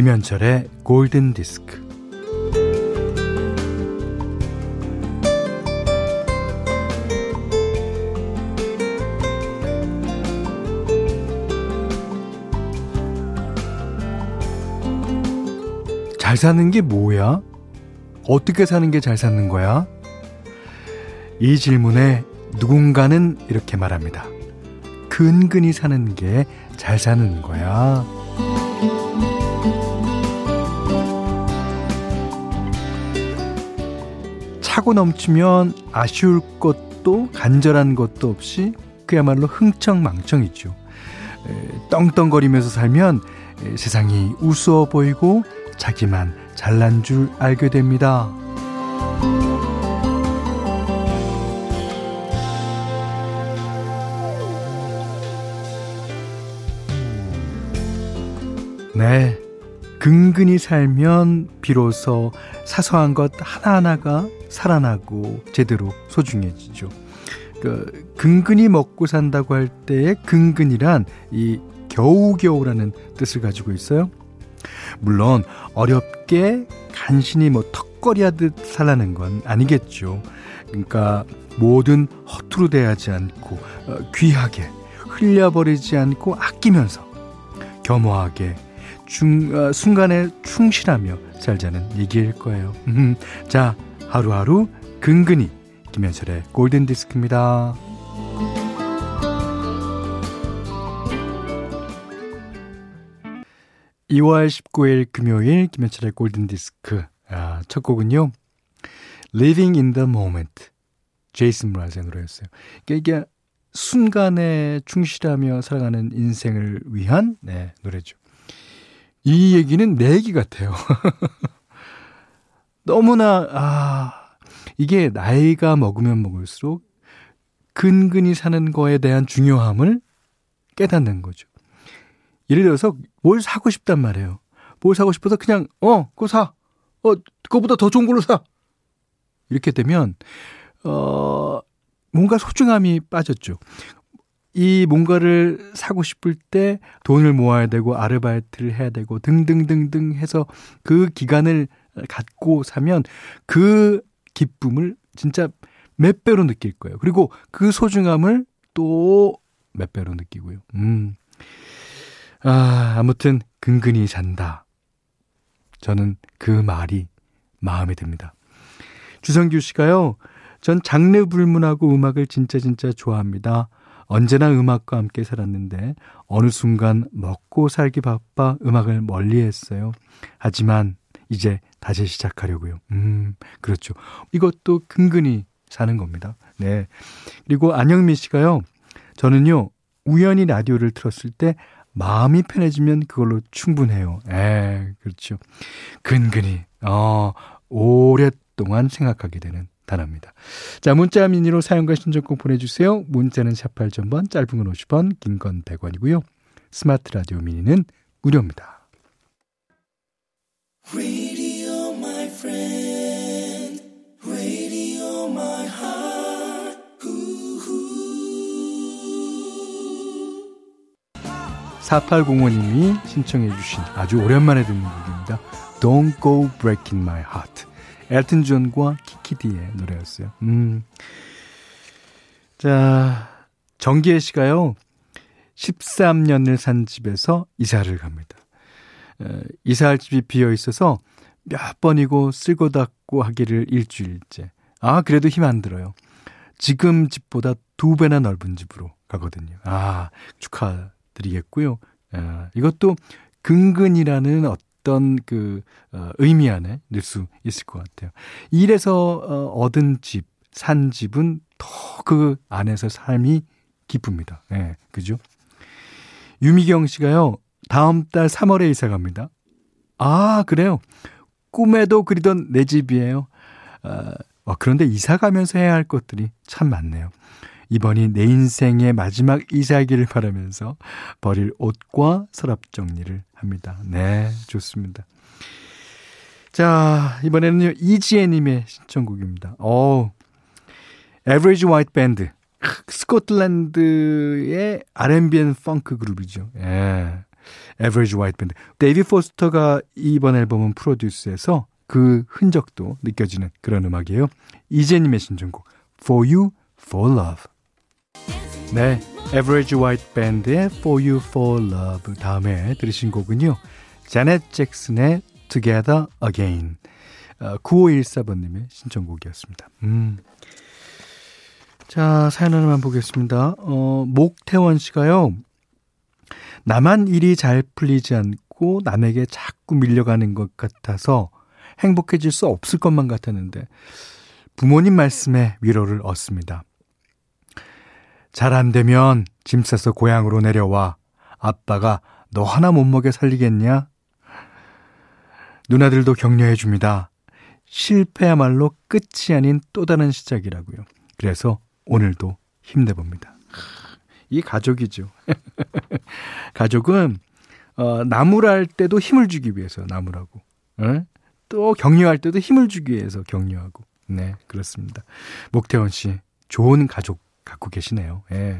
김현철의 골든 디스크. 잘 사는 게 뭐야? 어떻게 사는 게 잘 사는 거야? 이 질문에 누군가는 이렇게 말합니다. 근근히 사는 게 잘 사는 거야. 차고 넘치면 아쉬울 것도 간절한 것도 없이 그야말로 흥청망청이죠. 떵떵거리면서 살면 세상이 우스워 보이고 자기만 잘난 줄 알게 됩니다. 네. 근근히 살면 비로소 사소한 것 하나하나가 살아나고 제대로 소중해지죠. 그 근근히 먹고 산다고 할 때의 근근이란 이 겨우겨우라는 뜻을 가지고 있어요. 물론 어렵게 간신히 뭐 턱걸이 하듯 살라는 건 아니겠죠. 그러니까 뭐든 허투루 대하지 않고 어, 귀하게 흘려버리지 않고 아끼면서 겸허하게 중, 어, 순간에 충실하며 살자는 얘기일 거예요. 음, 자, 하루하루 근근히 김현철의 골든 디스크입니다. 2월 19일 금요일 김현철의 골든 디스크 아, 첫 곡은요. Living in the Moment 제이슨 브라즈의 노래였어요. 이게 순간에 충실하며 살아가는 인생을 위한 네, 노래죠. 이 얘기는 내 얘기 같아요. 너무나, 아, 이게 나이가 먹으면 먹을수록 근근히 사는 거에 대한 중요함을 깨닫는 거죠. 예를 들어서 뭘 사고 싶단 말이에요. 뭘 사고 싶어서 그냥, 어, 그거 사. 어, 그거보다 더 좋은 걸로 사. 이렇게 되면, 어, 뭔가 소중함이 빠졌죠. 이 뭔가를 사고 싶을 때 돈을 모아야 되고 아르바이트를 해야 되고 등등등등 해서 그 기간을 갖고 사면 그 기쁨을 진짜 몇 배로 느낄 거예요. 그리고 그 소중함을 또 몇 배로 느끼고요. 음. 아, 아무튼 근근히 산다. 저는 그 말이 마음에 듭니다. 주성규 씨가요. 전 장르 불문하고 음악을 진짜 진짜 좋아합니다. 언제나 음악과 함께 살았는데 어느 순간 먹고 살기 바빠 음악을 멀리 했어요. 하지만 이제 다시 시작하려고요. 음, 그렇죠. 이것도 근근히 사는 겁니다. 네. 그리고 안영미 씨가요. 저는요, 우연히 라디오를 틀었을 때 마음이 편해지면 그걸로 충분해요. 에, 그렇죠. 근근히, 어, 오랫동안 생각하게 되는 단어입니다. 자, 문자 미니로 사용과 신청곡 보내주세요. 문자는 샵 8000번, 짧은 건 50원, 긴 건 100원이고요. 스마트 라디오 미니는 무료입니다. Radio, 4805님이 신청해 주신 아주 오랜만에 듣는 곡입니다. Don't Go Breaking My Heart. 엘튼 존과 키키디의 노래였어요. 음. 자, 정기혜 씨가요. 13년을 산 집에서 이사를 갑니다. 에, 이사할 집이 비어 있어서 몇 번이고 쓸고 닦고 하기를 일주일째. 아, 그래도 힘 안 들어요. 지금 집보다 두 배나 넓은 집으로 가거든요. 아, 축하드리겠고요. 아, 이것도 근근이라는 어떤 어떤 그 어, 의미 안에 넣을 수 있을 것 같아요. 일에서 어, 얻은 집, 산 집은 더 그 안에서 삶이 기쁩니다. 예, 네, 그죠? 유미경 씨가요, 다음 달 3월에 이사 갑니다. 아, 그래요? 꿈에도 그리던 내 집이에요. 아, 어, 그런데 이사 가면서 해야 할 것들이 참 많네요. 이번이 내 인생의 마지막 이사기를 바라면서 버릴 옷과 서랍 정리를 합니다. 네, 좋습니다. 자, 이번에는요, 이지혜님의 신청곡입니다. 어 Average White Band. 스코틀랜드의 R&B and funk 그룹이죠. 예. Average White Band. 데이빗 포스터가 이번 앨범은 프로듀스해서 그 흔적도 느껴지는 그런 음악이에요. 이재님의 신청곡 For You, For Love. 네, Average White Band의 For You, For Love 다음에 들으신 곡은요. 자넷 잭슨의 Together Again. 9514번님의 신청곡이었습니다. 음. 자, 사연 하나만 보겠습니다. 어, 목태원 씨가요. 나만 일이 잘 풀리지 않고 남에게 자꾸 밀려가는 것 같아서 행복해질 수 없을 것만 같았는데 부모님 말씀에 위로를 얻습니다. 잘 안 되면 짐 싸서 고향으로 내려와. 아빠가 너 하나 못 먹여 살리겠냐? 누나들도 격려해 줍니다. 실패야말로 끝이 아닌 또 다른 시작이라고요. 그래서 오늘도 힘내봅니다. 이 가족이죠. 가족은 어, 나무랄 때도 힘을 주기 위해서 나무라고. 어? 또 격려할 때도 힘을 주기 위해서 격려하고. 네, 그렇습니다. 목태원 씨, 좋은 가족 갖고 계시네요. 예.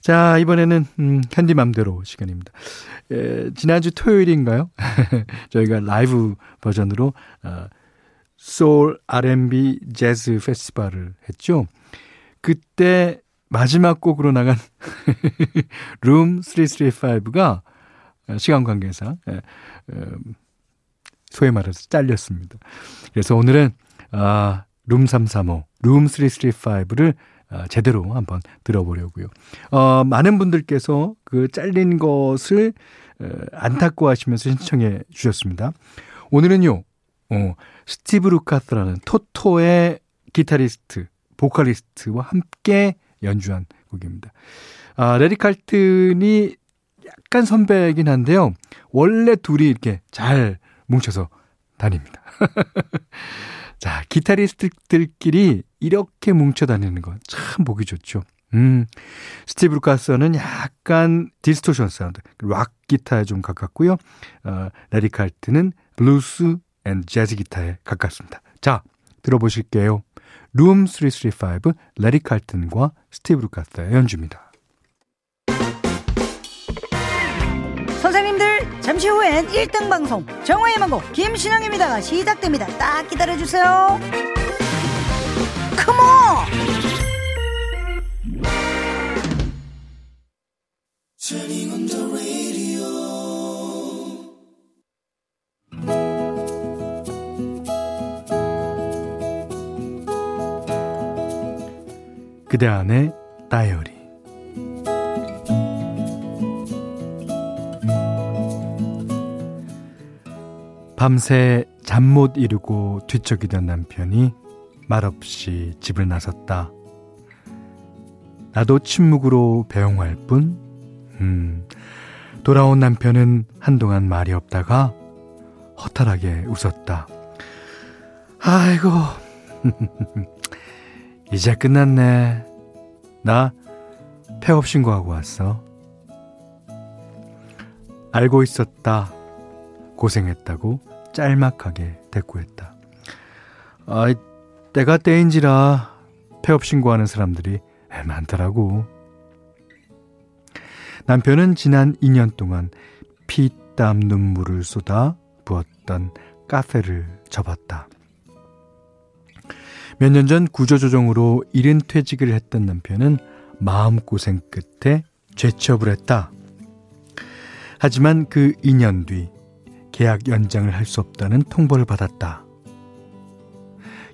자, 이번에는, 음, 현디 맘대로 시간입니다. 에, 지난주 토요일인가요? 저희가 라이브 버전으로, 어, 소울 R&B 재즈 페스티벌을 했죠. 그때 마지막 곡으로 나간 룸 335가 시간 관계상 예, 음, 소위 말해서 잘렸습니다. 그래서 오늘은 아, 룸 335, 룸 335를 아, 제대로 한번 들어보려고요. 어, 많은 분들께서 그 잘린 것을 어, 안타까워하시면서 신청해 주셨습니다. 오늘은요, 어, 스티브 루카스라는 토토의 기타리스트, 보컬리스트와 함께 연주한 곡입니다. 아, 래리 칼튼이 약간 선배이긴 한데요. 원래 둘이 이렇게 잘 뭉쳐서 다닙니다. 자, 기타리스트들끼리 이렇게 뭉쳐 다니는 건 참 보기 좋죠. 음, 스티브 루카서는 약간 distortion 사운드, 락 기타에 좀 가깝고요. 어, 래리 칼튼은 블루스 and 재즈 기타에 가깝습니다. 자, 들어보실게요. 룸 335, 래리 칼튼과 스티브 루카서의 연주입니다. 잠시 후엔 1등 방송 정오의 희망곡 김신영입니다. 시작됩니다. 딱 기다려주세요. Come on! 그대 안의 다이어리 밤새 잠 못 이루고 뒤척이던 남편이 말없이 집을 나섰다. 나도 침묵으로 배웅할 뿐, 음, 돌아온 남편은 한동안 말이 없다가 허탈하게 웃었다. 아이고, 이제 끝났네. 나 폐업 신고하고 왔어. 알고 있었다. 고생했다고 짤막하게 대꾸했다. 아, 때가 때인지라 폐업 신고하는 사람들이 많더라고. 남편은 지난 2년 동안 피땀 눈물을 쏟아 부었던 카페를 접었다. 몇 년 전 구조조정으로 이른 퇴직을 했던 남편은 마음고생 끝에 재취업을 했다. 하지만 그 2년 뒤 계약 연장을 할 수 없다는 통보를 받았다.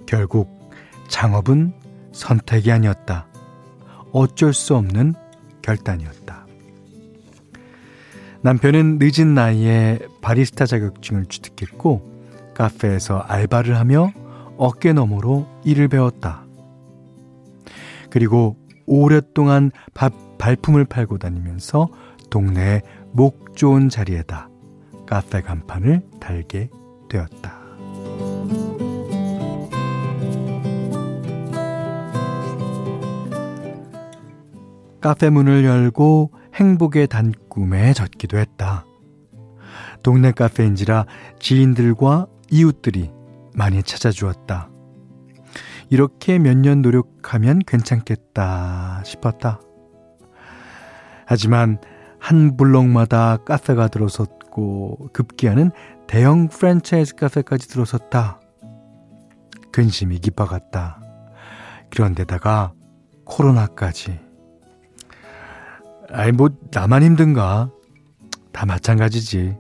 결국 창업은 선택이 아니었다. 어쩔 수 없는 결단이었다. 남편은 늦은 나이에 바리스타 자격증을 취득했고 카페에서 알바를 하며 어깨너머로 일을 배웠다. 그리고 오랫동안 밥, 발품을 팔고 다니면서 동네의 목 좋은 자리에다 카페 간판을 달게 되었다. 카페 문을 열고 행복의 단꿈에 젖기도 했다. 동네 카페인지라 지인들과 이웃들이 많이 찾아주었다. 이렇게 몇 년 노력하면 괜찮겠다 싶었다. 하지만 한 블록마다 카페가 들어 섰고 급기야는 대형 프랜차이즈 카페까지 들어섰다. 근심이 깊어갔다. 그런데다가 코로나까지. 아이 뭐 나만 힘든가? 다 마찬가지지.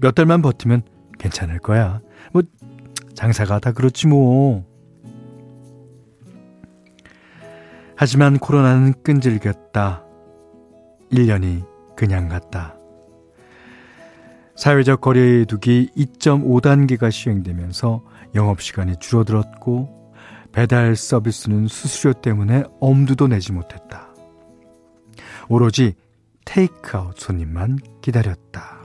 몇 달만 버티면 괜찮을 거야. 뭐 장사가 다 그렇지 뭐. 하지만 코로나는 끈질겼다. 1년이 그냥 갔다. 사회적 거리두기 2.5단계가 시행되면서 영업시간이 줄어들었고 배달 서비스는 수수료 때문에 엄두도 내지 못했다. 오로지 테이크아웃 손님만 기다렸다.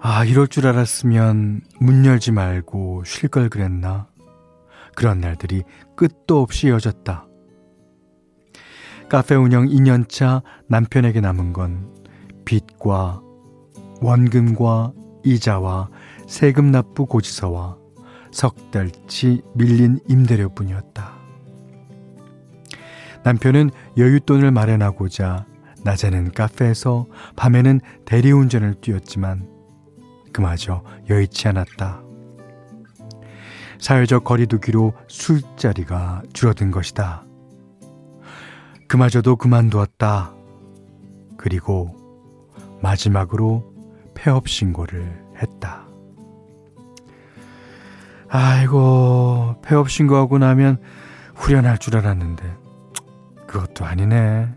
아, 이럴 줄 알았으면 문 열지 말고 쉴 걸 그랬나? 그런 날들이 끝도 없이 이어졌다. 카페 운영 2년차 남편에게 남은 건 빚과 원금과 이자와 세금 납부 고지서와 석 달치 밀린 임대료뿐이었다. 남편은 여윳돈을 마련하고자 낮에는 카페에서 밤에는 대리운전을 뛰었지만 그마저 여의치 않았다. 사회적 거리두기로 술자리가 줄어든 것이다. 그마저도 그만두었다. 그리고 마지막으로 폐업 신고를 했다. 아이고, 폐업 신고하고 나면 후련할 줄 알았는데, 그것도 아니네.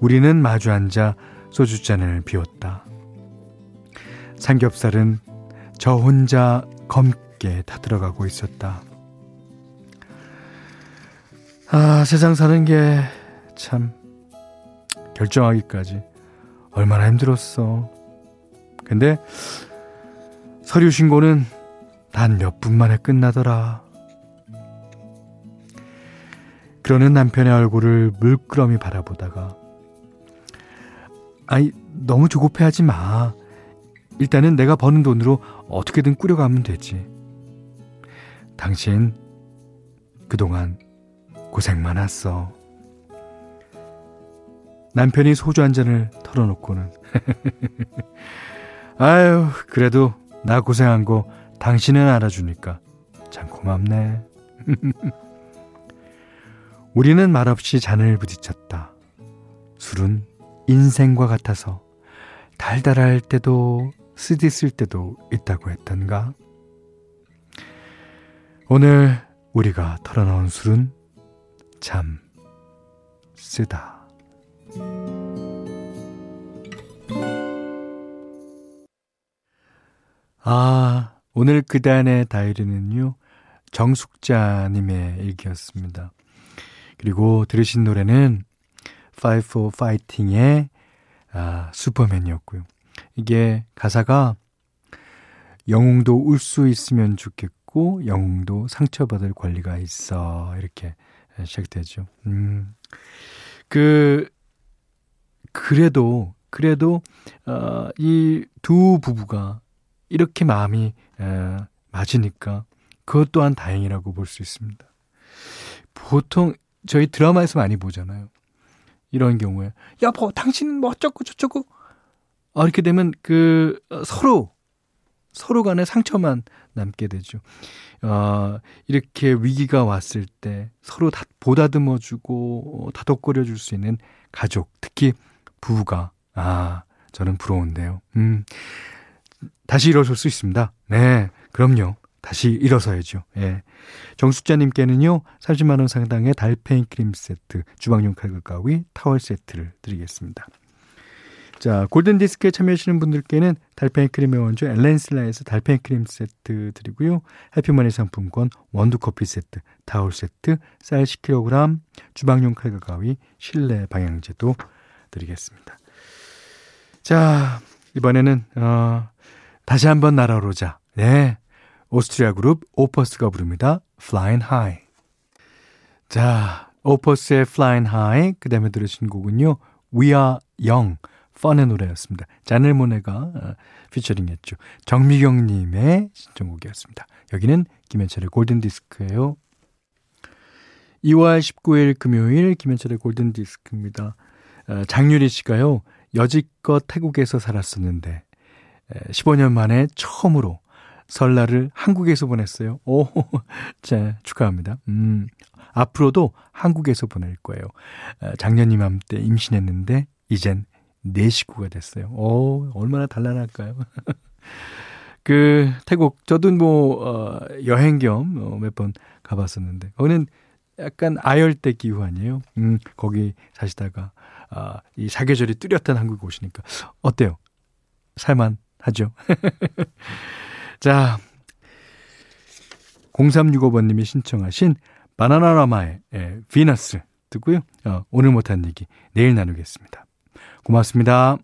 우리는 마주 앉아 소주잔을 비웠다. 삼겹살은 저 혼자 검게 타들어가고 있었다. 아, 세상 사는 게 참 결정하기까지 얼마나 힘들었어. 근데 서류 신고는 단 몇 분 만에 끝나더라. 그러는 남편의 얼굴을 물끄러미 바라보다가 아이 너무 조급해하지 마. 일단은 내가 버는 돈으로 어떻게든 꾸려가면 되지. 당신 그동안 고생 많았어. 남편이 소주 한 잔을 털어놓고는 아유 그래도 나 고생한 거 당신은 알아주니까 참 고맙네. 우리는 말없이 잔을 부딪혔다. 술은 인생과 같아서 달달할 때도 쓰디쓸 때도 있다고 했던가? 오늘 우리가 털어놓은 술은 참 쓰다. 아, 오늘 그단의 다이리는요, 정숙자님의 일기였습니다. 그리고 들으신 노래는 Five for Fighting의 아, 슈퍼맨이었고요. 이게 가사가 영웅도 울 수 있으면 좋겠고 영웅도 상처받을 권리가 있어 이렇게 시작되죠. 음. 그 그래도 그래도 어, 이 두 부부가 이렇게 마음이 에, 맞으니까 그것 또한 다행이라고 볼 수 있습니다. 보통 저희 드라마에서 많이 보잖아요. 이런 경우에 여보 당신은 뭐 어쩌고 저쩌고 어, 이렇게 되면 그 어, 서로 서로 간에 상처만 남게 되죠. 어, 이렇게 위기가 왔을 때 서로 다 보다듬어 주고 어, 다독거려 줄 수 있는 가족, 특히 부부가 아, 저는 부러운데요. 음. 다시 일어설 수 있습니다. 네. 그럼요. 다시 일어서야죠. 예. 정숙자님께는요, 30만원 상당의 달팽이 크림 세트, 주방용 칼과 가위, 타월 세트를 드리겠습니다. 자, 골든 디스크에 참여하시는 분들께는 달팽이 크림의 원조 엘렌실라에서 달팽이 크림 세트 드리고요. 해피머니 상품권, 원두 커피 세트, 타올 세트, 쌀 10kg, 주방용 칼과 가위, 실내 방향제도 드리겠습니다. 자, 이번에는, 어, 다시 한번 날아오르자. 네. 오스트리아 그룹 오퍼스가 부릅니다. Flying High. 자, 오퍼스의 Flying High. 그 다음에 들으신 곡은요. We Are Young. 펀의 노래였습니다. 자넬 모네가 어, 피처링했죠. 정미경 님의 신청곡이었습니다. 여기는 김현철의 골든디스크예요. 2월 19일 금요일 김현철의 골든디스크입니다. 어, 장유리 씨가요. 여지껏 태국에서 살았었는데 15년 만에 처음으로 설날을 한국에서 보냈어요. 오, 자, 축하합니다. 음, 앞으로도 한국에서 보낼 거예요. 작년 이맘때 임신했는데, 이젠 내 식구가 됐어요. 오, 얼마나 단란할까요? 그, 태국, 저도 뭐, 어, 여행 겸 몇번 어, 가봤었는데, 거기는 약간 아열대 기후 아니에요? 음, 거기 사시다가, 아, 이 사계절이 뚜렷한 한국 오시니까, 어때요? 살만 하죠? 자, 0365번님이 신청하신 바나나라마의 예, 비너스 듣고요. 어, 오늘 못한 얘기 내일 나누겠습니다. 고맙습니다.